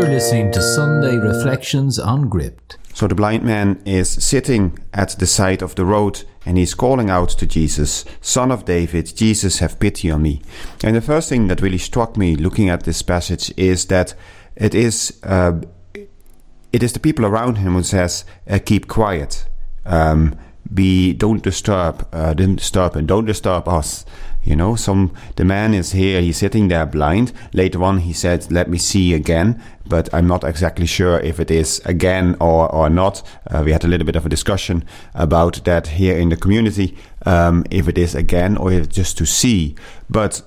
You're listening to Sunday Reflections on Gripped. So the blind man is sitting at the side of the road and he's calling out to Jesus, Son of David, Jesus, have pity on me. And the first thing that really struck me looking at this passage is that it is uh, it is the people around him who says, uh, "Keep quiet, um, be don't disturb, uh, don't disturb, and don't disturb us." You know, some the man is here, he's sitting there blind. Later on, he said, "Let me see again," but I'm not exactly sure if it is again or or not. Uh, we had a little bit of a discussion about that here in the community, um, if it is again or if just to see. But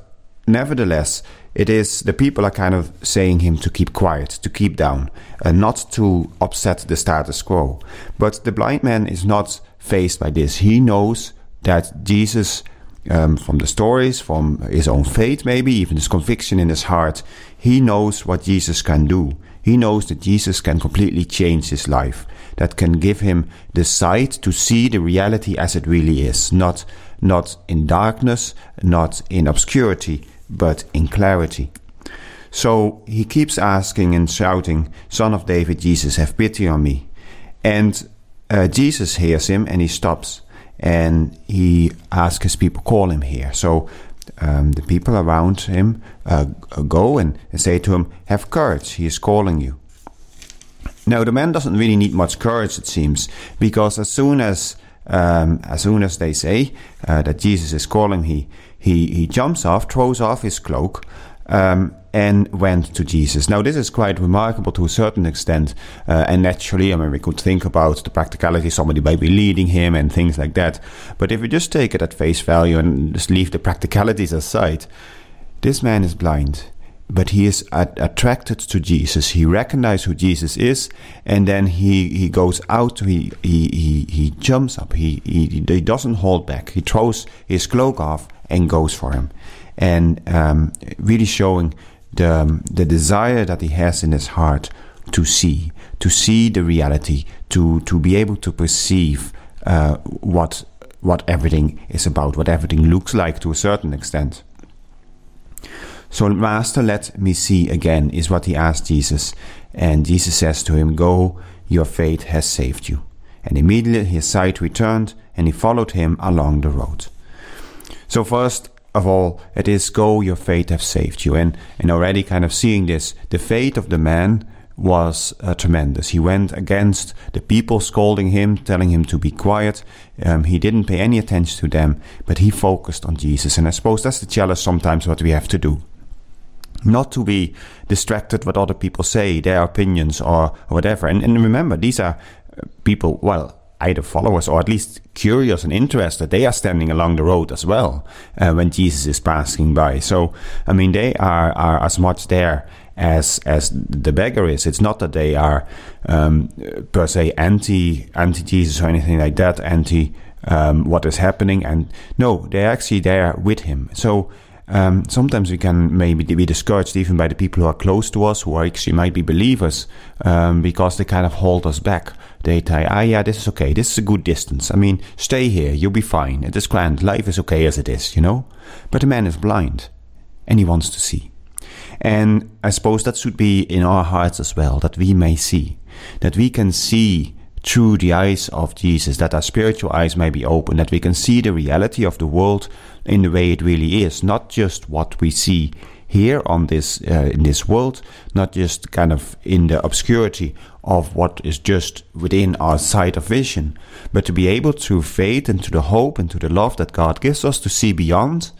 nevertheless, it is the people are kind of saying him to keep quiet, to keep down, and not to upset the status quo. But the blind man is not faced by this. He knows that Jesus um, from the stories, from his own faith, maybe even his conviction in his heart, he knows what Jesus can do. He knows that Jesus can completely change his life, that can give him the sight to see the reality as it really is, not, not in darkness, not in obscurity, but in clarity. So he keeps asking and shouting, Son of David, Jesus, have pity on me. And uh, Jesus hears him and he stops and he asks his people call him here. So um, the people around him uh, go and, and say to him, "Have courage! He is calling you." Now the man doesn't really need much courage, it seems, because as soon as um, as soon as they say uh, that Jesus is calling, he he he jumps off, throws off his cloak, um, and went to Jesus. Now, this is quite remarkable to a certain extent, uh, and naturally, I mean, we could think about the practicality, somebody might be leading him and things like that. But if we just take it at face value and just leave the practicalities aside, this man is blind, but he is at- attracted to Jesus. He recognizes who Jesus is, and then he, he goes out, he, he, he, he jumps up, he, he, he doesn't hold back. He throws his cloak off and goes for him. And um, really showing the, the desire that he has in his heart to see, to see the reality, to, to be able to perceive uh, what, what everything is about, what everything looks like to a certain extent. So, Master, let me see again, is what he asked Jesus. And Jesus says to him, Go, your faith has saved you. And immediately his sight returned, and he followed him along the road. So, first, of all, it is go, your fate have saved you. And, and already kind of seeing this, the fate of the man was uh, tremendous. He went against the people scolding him, telling him to be quiet. Um, he didn't pay any attention to them, but he focused on Jesus. And I suppose that's the challenge sometimes what we have to do. Not to be distracted what other people say, their opinions or, whatever. And, and remember, these are people, well, either followers or at least curious and interested, they are standing along the road as well uh, when Jesus is passing by. So, I mean, they are, are as much there as as the beggar is. It's not that they are um, per se anti anti Jesus or anything like that, anti um, what is happening, and no, they're actually there with him. So. Um, sometimes we can maybe be discouraged even by the people who are close to us, who are actually might be believers, um, because they kind of hold us back. They say, ah, yeah, this is okay. This is a good distance. I mean, stay here. You'll be fine. It is grand. Life is okay as it is, you know? But the man is blind and he wants to see. And I suppose that should be in our hearts as well, that we may see, that we can see through the eyes of Jesus, that our spiritual eyes may be open, that we can see the reality of the world in the way it really is, not just what we see here on this uh, in this world, not just kind of in the obscurity of what is just within our sight of vision, but to be able to faith into the hope and to the love that God gives us to see beyond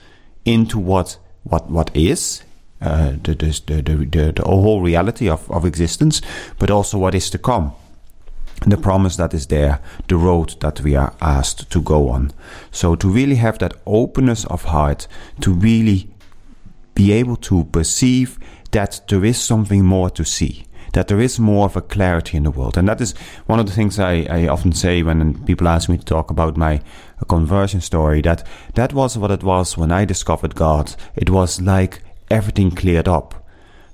into what what what is uh, the, the, the, the, the whole reality of, of existence, but also what is to come the promise that is there, the road that we are asked to go on. So to really have that openness of heart, to really be able to perceive that there is something more to see, that there is more of a clarity in the world. And that is one of the things I, I often say when people ask me to talk about my conversion story, that that was what it was when I discovered God. It was like everything cleared up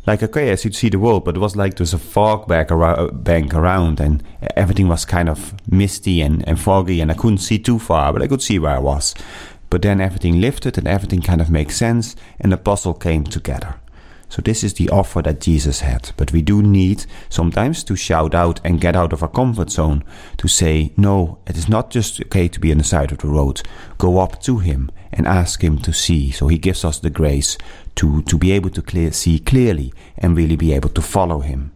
like okay, I could see the world, but it was like there's a fog bank around, uh, bank around, and everything was kind of misty and, and foggy, and I couldn't see too far, but I could see where I was. But then everything lifted, and everything kind of makes sense, and the puzzle came together. So this is the offer that Jesus had. But we do need sometimes to shout out and get out of our comfort zone to say, no, it is not just okay to be on the side of the road. Go up to him and ask him to see. So he gives us the grace to, to be able to clear, see clearly and really be able to follow him.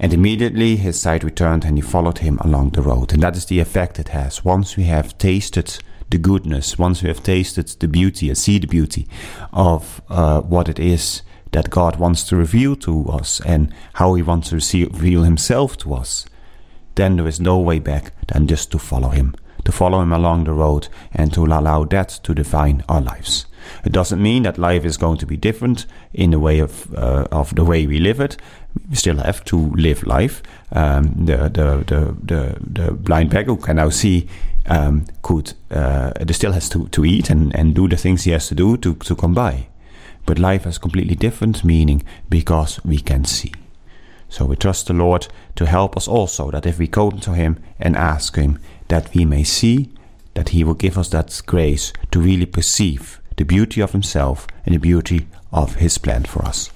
And immediately his sight returned and he followed him along the road. And that is the effect it has. Once we have tasted the goodness, once we have tasted the beauty and see the beauty of uh, what it is that God wants to reveal to us and how He wants to reveal Himself to us, then there is no way back than just to follow Him, to follow Him along the road and to allow that to define our lives. It doesn't mean that life is going to be different in the way of uh, of the way we live it. We still have to live life. Um, the, the the the the blind beggar can now see um, could uh, still has to, to eat and, and do the things he has to do to, to come by. But life has completely different meaning because we can see. So we trust the Lord to help us also that if we go to Him and ask Him that we may see, that He will give us that grace to really perceive the beauty of Himself and the beauty of His plan for us.